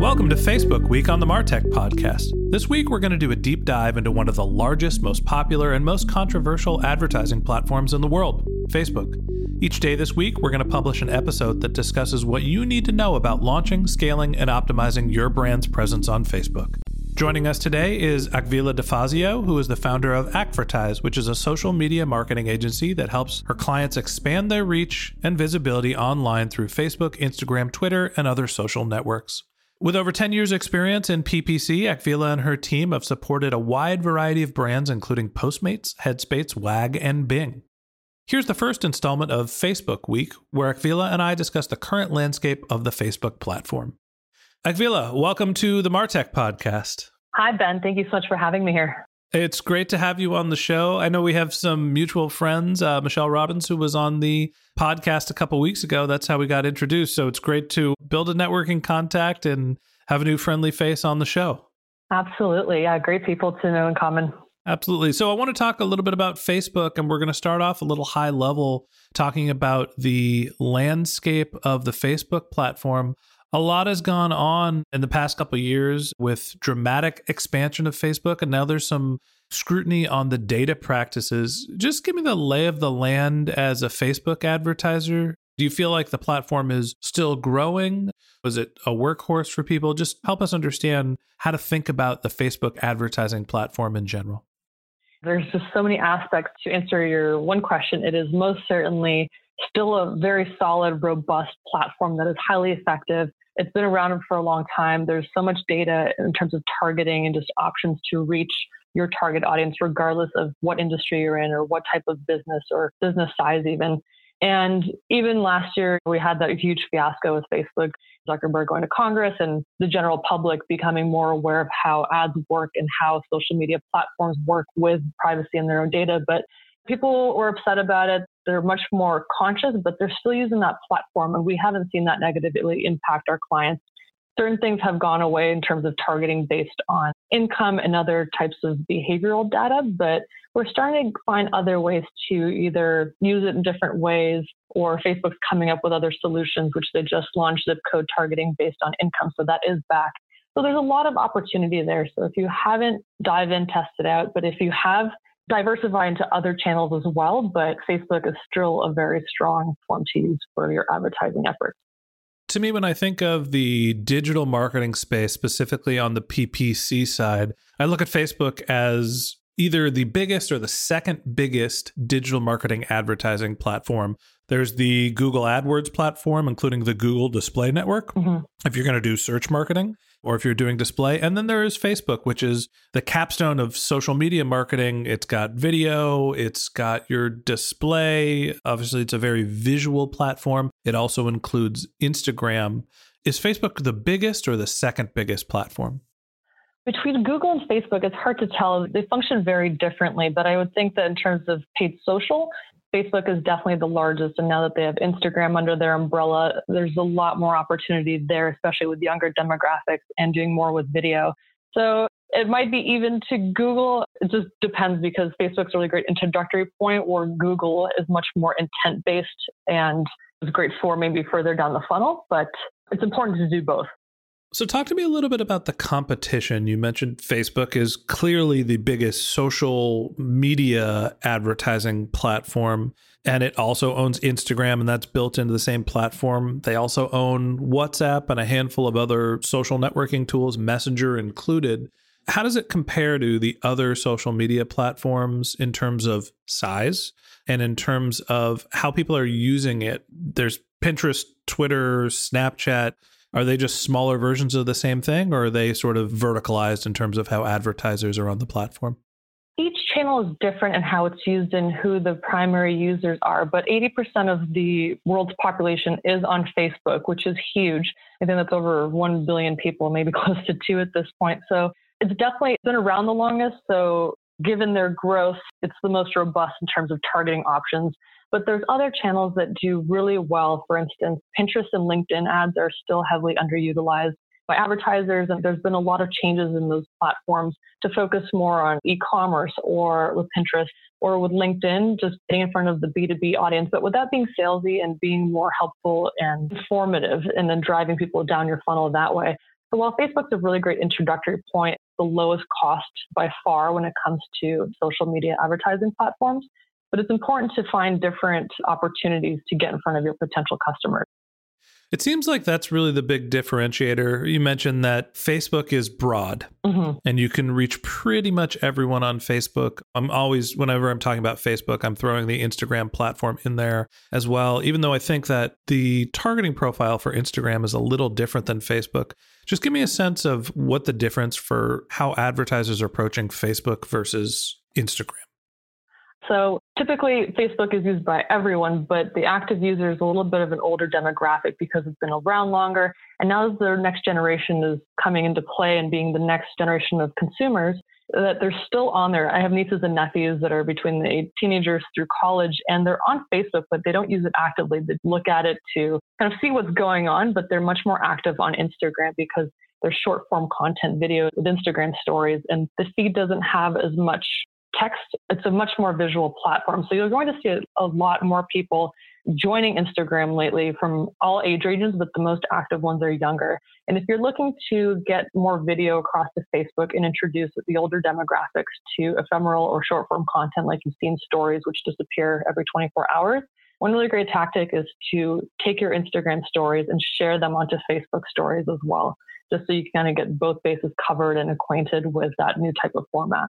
Welcome to Facebook Week on the Martech Podcast. This week, we're going to do a deep dive into one of the largest, most popular, and most controversial advertising platforms in the world Facebook. Each day this week, we're going to publish an episode that discusses what you need to know about launching, scaling, and optimizing your brand's presence on Facebook. Joining us today is Akvile DeFazio, who is the founder of Akvertise, which is a social media marketing agency that helps her clients expand their reach and visibility online through Facebook, Instagram, Twitter, and other social networks. With over 10 years' experience in PPC, Akvile and her team have supported a wide variety of brands, including Postmates, Headspace, WAG, and Bing. Here's the first installment of Facebook Week, where Akvile and I discuss the current landscape of the Facebook platform. Akvile, welcome to the Martech podcast. Hi, Ben. Thank you so much for having me here. It's great to have you on the show. I know we have some mutual friends, uh, Michelle Robbins, who was on the podcast a couple weeks ago. That's how we got introduced. So it's great to build a networking contact and have a new friendly face on the show. Absolutely. Yeah, great people to know in common. Absolutely. So I want to talk a little bit about Facebook, and we're going to start off a little high level talking about the landscape of the Facebook platform. A lot has gone on in the past couple years with dramatic expansion of Facebook, and now there's some scrutiny on the data practices. Just give me the lay of the land as a Facebook advertiser. Do you feel like the platform is still growing? Was it a workhorse for people? Just help us understand how to think about the Facebook advertising platform in general. There's just so many aspects to answer your one question. It is most certainly still a very solid, robust platform that is highly effective it's been around for a long time. There's so much data in terms of targeting and just options to reach your target audience, regardless of what industry you're in or what type of business or business size, even. And even last year, we had that huge fiasco with Facebook, Zuckerberg going to Congress, and the general public becoming more aware of how ads work and how social media platforms work with privacy and their own data. But people were upset about it. They're much more conscious, but they're still using that platform. And we haven't seen that negatively impact our clients. Certain things have gone away in terms of targeting based on income and other types of behavioral data, but we're starting to find other ways to either use it in different ways or Facebook's coming up with other solutions, which they just launched zip code targeting based on income. So that is back. So there's a lot of opportunity there. So if you haven't dive in, test it out. But if you have diversify into other channels as well, but Facebook is still a very strong form to use for your advertising efforts. To me, when I think of the digital marketing space, specifically on the PPC side, I look at Facebook as either the biggest or the second biggest digital marketing advertising platform. There's the Google AdWords platform, including the Google Display Network, mm-hmm. if you're going to do search marketing or if you're doing display. And then there is Facebook, which is the capstone of social media marketing. It's got video, it's got your display. Obviously, it's a very visual platform. It also includes Instagram. Is Facebook the biggest or the second biggest platform? Between Google and Facebook, it's hard to tell. They function very differently, but I would think that in terms of paid social, Facebook is definitely the largest. And now that they have Instagram under their umbrella, there's a lot more opportunity there, especially with younger demographics and doing more with video. So It might be even to Google. It just depends because Facebook's a really great introductory point where Google is much more intent based and is great for maybe further down the funnel, but it's important to do both. So, talk to me a little bit about the competition. You mentioned Facebook is clearly the biggest social media advertising platform, and it also owns Instagram, and that's built into the same platform. They also own WhatsApp and a handful of other social networking tools, Messenger included. How does it compare to the other social media platforms in terms of size and in terms of how people are using it? There's Pinterest, Twitter, Snapchat are they just smaller versions of the same thing, or are they sort of verticalized in terms of how advertisers are on the platform? Each channel is different in how it's used and who the primary users are, but 80% of the world's population is on Facebook, which is huge. I think that's over 1 billion people, maybe close to two at this point. So it's definitely been around the longest. So given their growth, it's the most robust in terms of targeting options. But there's other channels that do really well. For instance, Pinterest and LinkedIn ads are still heavily underutilized by advertisers. And there's been a lot of changes in those platforms to focus more on e-commerce or with Pinterest or with LinkedIn, just getting in front of the B2B audience. But with that being salesy and being more helpful and informative and then driving people down your funnel that way. So while Facebook's a really great introductory point, the lowest cost by far when it comes to social media advertising platforms, but it's important to find different opportunities to get in front of your potential customers. It seems like that's really the big differentiator. You mentioned that Facebook is broad mm-hmm. and you can reach pretty much everyone on Facebook. I'm always, whenever I'm talking about Facebook, I'm throwing the Instagram platform in there as well, even though I think that the targeting profile for Instagram is a little different than Facebook. Just give me a sense of what the difference for how advertisers are approaching Facebook versus Instagram. So typically, Facebook is used by everyone, but the active user is a little bit of an older demographic because it's been around longer. And now as the next generation is coming into play and being the next generation of consumers, that they're still on there. I have nieces and nephews that are between the teenagers through college and they're on Facebook, but they don't use it actively. They look at it to kind of see what's going on, but they're much more active on Instagram because there's short form content videos with Instagram stories and the feed doesn't have as much text, it's a much more visual platform. So you're going to see a, lot more people joining Instagram lately from all age ranges, but the most active ones are younger. And if you're looking to get more video across to Facebook and introduce the older demographics to ephemeral or short form content like you've seen stories, which disappear every 24 hours, one really great tactic is to take your Instagram stories and share them onto Facebook stories as well, just so you can kind of get both bases covered and acquainted with that new type of format.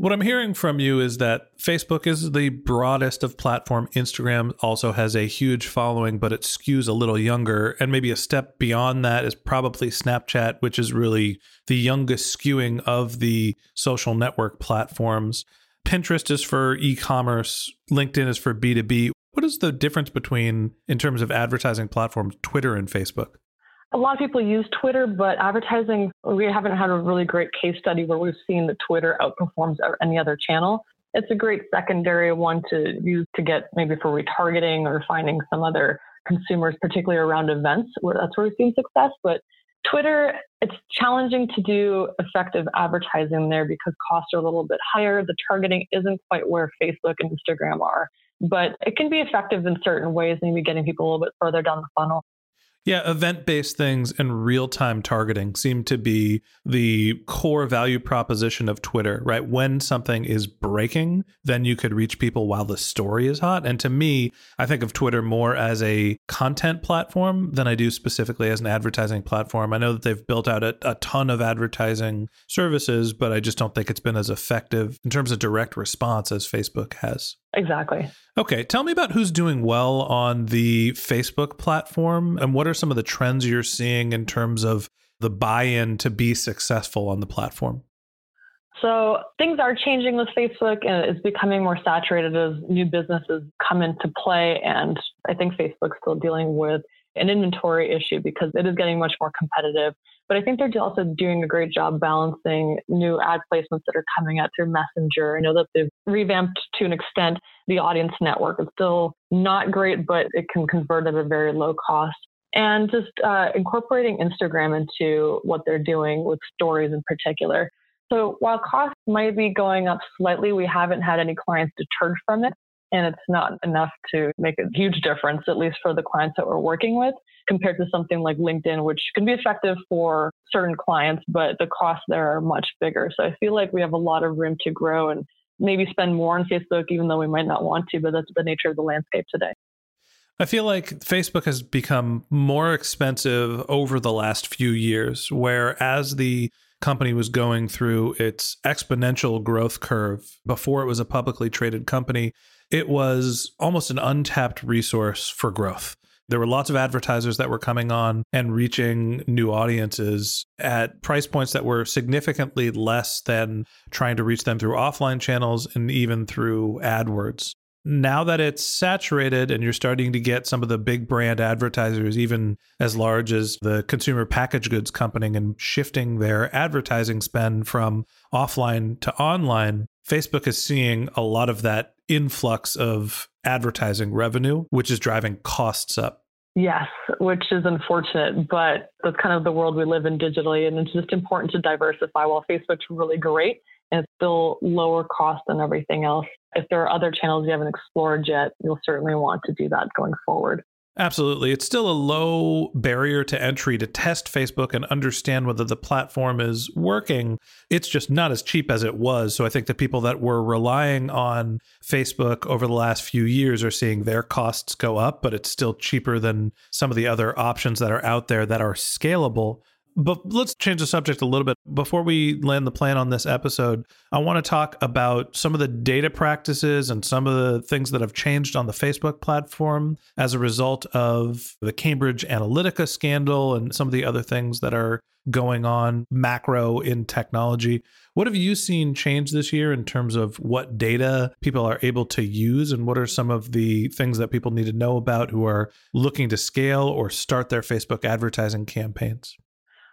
What I'm hearing from you is that Facebook is the broadest of platform. Instagram also has a huge following, but it skews a little younger. And maybe a step beyond that is probably Snapchat, which is really the youngest skewing of the social network platforms. Pinterest is for e commerce, LinkedIn is for B2B. What is the difference between, in terms of advertising platforms, Twitter and Facebook? A lot of people use Twitter, but advertising, we haven't had a really great case study where we've seen that Twitter outperforms any other channel. It's a great secondary one to use to get maybe for retargeting or finding some other consumers, particularly around events where that's where we've seen success. But Twitter, it's challenging to do effective advertising there because costs are a little bit higher. The targeting isn't quite where Facebook and Instagram are, but it can be effective in certain ways, maybe getting people a little bit further down the funnel. Yeah, event based things and real time targeting seem to be the core value proposition of Twitter, right? When something is breaking, then you could reach people while the story is hot. And to me, I think of Twitter more as a content platform than I do specifically as an advertising platform. I know that they've built out a, a ton of advertising services, but I just don't think it's been as effective in terms of direct response as Facebook has. Exactly. Okay, tell me about who's doing well on the Facebook platform and what are some of the trends you're seeing in terms of the buy in to be successful on the platform? So things are changing with Facebook and it's becoming more saturated as new businesses come into play. And I think Facebook's still dealing with an inventory issue because it is getting much more competitive. But I think they're also doing a great job balancing new ad placements that are coming out through Messenger. I know that they've revamped to an extent the audience network. It's still not great, but it can convert at a very low cost. And just uh, incorporating Instagram into what they're doing with stories in particular. So while costs might be going up slightly, we haven't had any clients deterred from it and it's not enough to make a huge difference, at least for the clients that we're working with, compared to something like LinkedIn, which can be effective for certain clients, but the costs there are much bigger. So I feel like we have a lot of room to grow and maybe spend more on Facebook, even though we might not want to, but that's the nature of the landscape today. I feel like Facebook has become more expensive over the last few years, where as the company was going through its exponential growth curve before it was a publicly traded company, it was almost an untapped resource for growth. There were lots of advertisers that were coming on and reaching new audiences at price points that were significantly less than trying to reach them through offline channels and even through AdWords. Now that it's saturated and you're starting to get some of the big brand advertisers, even as large as the consumer package goods company, and shifting their advertising spend from offline to online, Facebook is seeing a lot of that influx of advertising revenue, which is driving costs up. Yes, which is unfortunate, but that's kind of the world we live in digitally. And it's just important to diversify. While Facebook's really great and it's still lower cost than everything else, if there are other channels you haven't explored yet, you'll certainly want to do that going forward. Absolutely. It's still a low barrier to entry to test Facebook and understand whether the platform is working. It's just not as cheap as it was. So I think the people that were relying on Facebook over the last few years are seeing their costs go up, but it's still cheaper than some of the other options that are out there that are scalable. But let's change the subject a little bit. Before we land the plan on this episode, I want to talk about some of the data practices and some of the things that have changed on the Facebook platform as a result of the Cambridge Analytica scandal and some of the other things that are going on macro in technology. What have you seen change this year in terms of what data people are able to use? And what are some of the things that people need to know about who are looking to scale or start their Facebook advertising campaigns?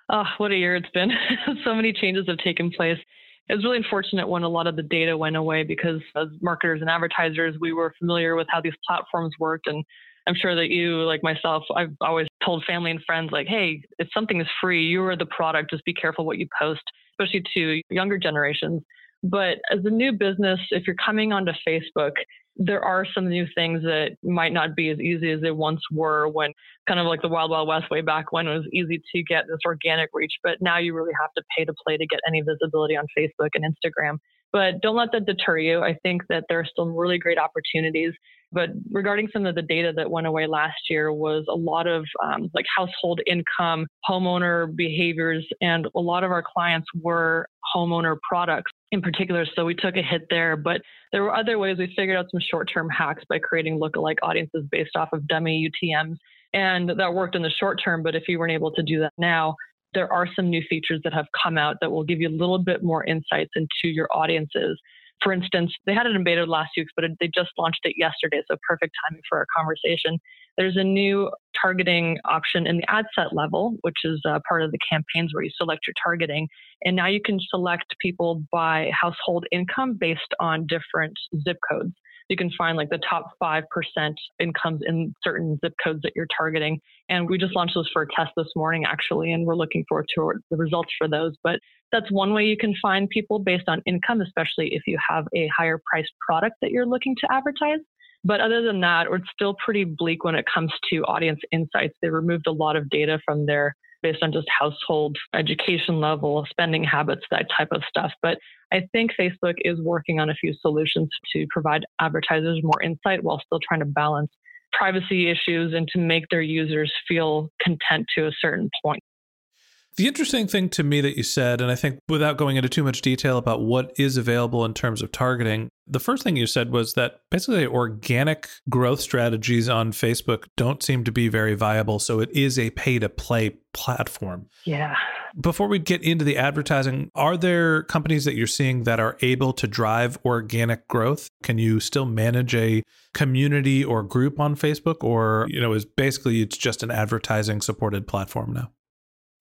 Oh, what a year it's been. so many changes have taken place. It was really unfortunate when a lot of the data went away because as marketers and advertisers, we were familiar with how these platforms worked. And I'm sure that you, like myself, I've always told family and friends, like, hey, if something is free, you are the product. Just be careful what you post, especially to younger generations. But as a new business, if you're coming onto Facebook, there are some new things that might not be as easy as they once were when kind of like the wild wild west way back when it was easy to get this organic reach but now you really have to pay to play to get any visibility on facebook and instagram. But don't let that deter you. I think that there are still really great opportunities. But regarding some of the data that went away last year was a lot of um, like household income homeowner behaviors and a lot of our clients were homeowner products in particular. So we took a hit there, but there were other ways we figured out some short term hacks by creating lookalike audiences based off of dummy UTMs. And that worked in the short term, but if you weren't able to do that now, there are some new features that have come out that will give you a little bit more insights into your audiences. For instance, they had it in beta last week, but they just launched it yesterday, so perfect timing for our conversation. There's a new targeting option in the ad set level, which is uh, part of the campaigns where you select your targeting. And now you can select people by household income based on different zip codes. You can find like the top 5% incomes in certain zip codes that you're targeting. And we just launched those for a test this morning, actually, and we're looking forward to the results for those. But that's one way you can find people based on income, especially if you have a higher priced product that you're looking to advertise. But other than that, it's still pretty bleak when it comes to audience insights. They removed a lot of data from there based on just household education level, spending habits, that type of stuff. But I think Facebook is working on a few solutions to provide advertisers more insight while still trying to balance privacy issues and to make their users feel content to a certain point. The interesting thing to me that you said, and I think without going into too much detail about what is available in terms of targeting, the first thing you said was that basically organic growth strategies on Facebook don't seem to be very viable. So it is a pay to play platform. Yeah. Before we get into the advertising, are there companies that you're seeing that are able to drive organic growth? Can you still manage a community or group on Facebook or, you know, is basically it's just an advertising supported platform now?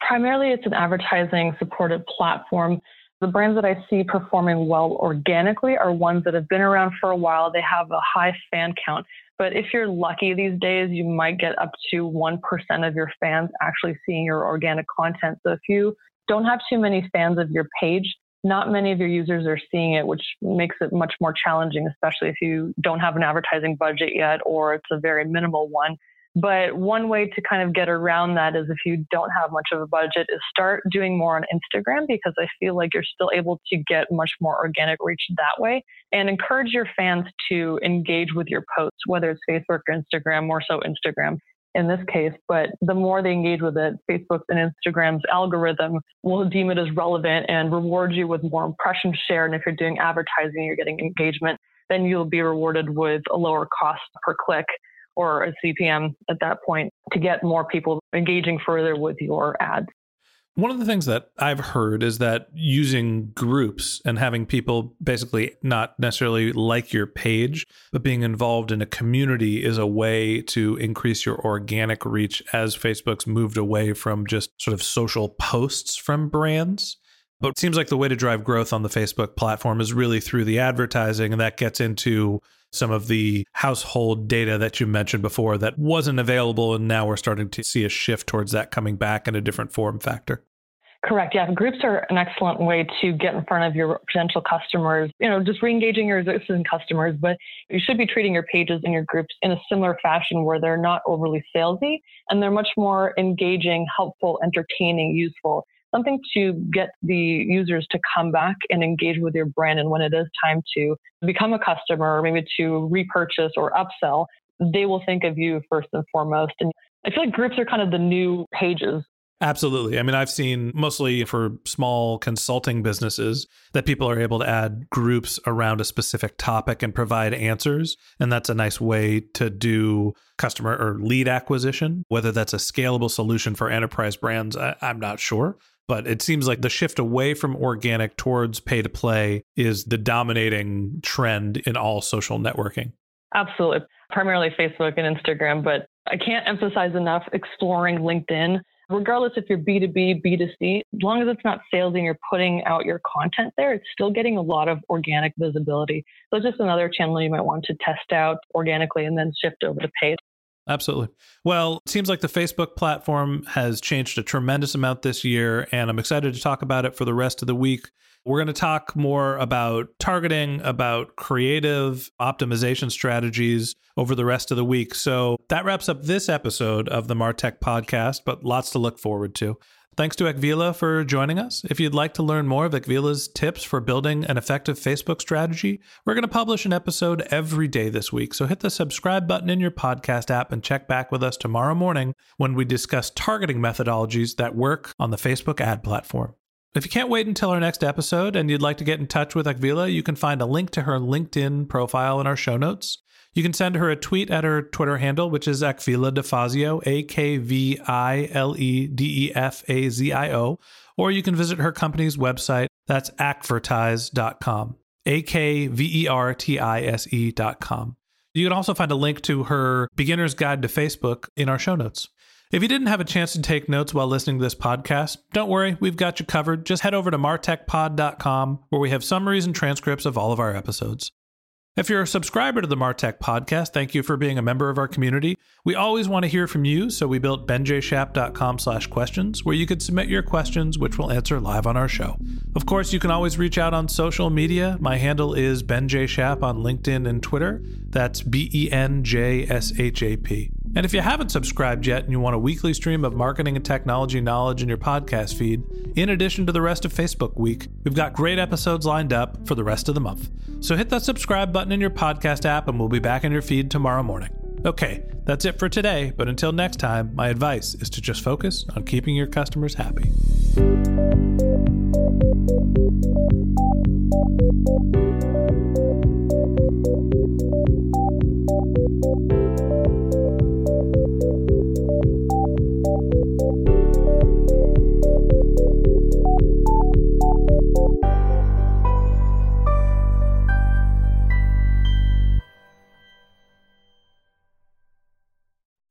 Primarily, it's an advertising supported platform. The brands that I see performing well organically are ones that have been around for a while. They have a high fan count. But if you're lucky these days, you might get up to 1% of your fans actually seeing your organic content. So if you don't have too many fans of your page, not many of your users are seeing it, which makes it much more challenging, especially if you don't have an advertising budget yet or it's a very minimal one. But one way to kind of get around that is if you don't have much of a budget is start doing more on Instagram because I feel like you're still able to get much more organic reach that way. And encourage your fans to engage with your posts, whether it's Facebook or Instagram, more so Instagram in this case, but the more they engage with it, Facebook's and Instagram's algorithm will deem it as relevant and reward you with more impressions shared. And if you're doing advertising, you're getting engagement, then you'll be rewarded with a lower cost per click or a CPM at that point to get more people engaging further with your ads. One of the things that I've heard is that using groups and having people basically not necessarily like your page, but being involved in a community is a way to increase your organic reach as Facebook's moved away from just sort of social posts from brands. But it seems like the way to drive growth on the Facebook platform is really through the advertising, and that gets into some of the household data that you mentioned before that wasn't available. And now we're starting to see a shift towards that coming back in a different form factor. Correct. Yeah, groups are an excellent way to get in front of your potential customers. You know, just re-engaging your existing customers, but you should be treating your pages and your groups in a similar fashion where they're not overly salesy and they're much more engaging, helpful, entertaining, useful something to get the users to come back and engage with your brand. And when it is time to become a customer or maybe to repurchase or upsell, they will think of you first and foremost. And I feel like groups are kind of the new pages Absolutely. I mean, I've seen mostly for small consulting businesses that people are able to add groups around a specific topic and provide answers. And that's a nice way to do customer or lead acquisition. Whether that's a scalable solution for enterprise brands, I, am not sure. But it seems like the shift away from organic towards pay to play is the dominating trend in all social networking. Absolutely. Primarily Facebook and Instagram, but I can't emphasize enough exploring LinkedIn. Regardless if you're B2B, B2C, as long as it's not sales and you're putting out your content there, it's still getting a lot of organic visibility. So it's just another channel you might want to test out organically and then shift over to paid. Absolutely. Well, it seems like the Facebook platform has changed a tremendous amount this year, and I'm excited to talk about it for the rest of the week. We're going to talk more about targeting, about creative optimization strategies over the rest of the week. So that wraps up this episode of the Martech podcast, but lots to look forward to. Thanks to Akvile for joining us. If you'd like to learn more of Akvile's tips for building an effective Facebook strategy, we're going to publish an episode every day this week. So hit the subscribe button in your podcast app and check back with us tomorrow morning when we discuss targeting methodologies that work on the Facebook ad platform. If you can't wait until our next episode and you'd like to get in touch with Akvile, you can find a link to her LinkedIn profile in our show notes. You can send her a tweet at her Twitter handle, which is Akvile DeFazio, A K V I L E D E F A Z I O, or you can visit her company's website. That's akvertise.com, A K V E R T I S E.com. You can also find a link to her beginner's guide to Facebook in our show notes. If you didn't have a chance to take notes while listening to this podcast, don't worry, we've got you covered. Just head over to martechpod.com where we have summaries and transcripts of all of our episodes. If you're a subscriber to the Martech podcast, thank you for being a member of our community. We always want to hear from you, so we built benjshap.com slash questions, where you could submit your questions, which we'll answer live on our show. Of course, you can always reach out on social media. My handle is benjshap on LinkedIn and Twitter. That's B-E-N-J-S-H-A-P. And if you haven't subscribed yet and you want a weekly stream of marketing and technology knowledge in your podcast feed, in addition to the rest of Facebook Week, we've got great episodes lined up for the rest of the month. So hit that subscribe button in your podcast app and we'll be back in your feed tomorrow morning. Okay, that's it for today, but until next time, my advice is to just focus on keeping your customers happy.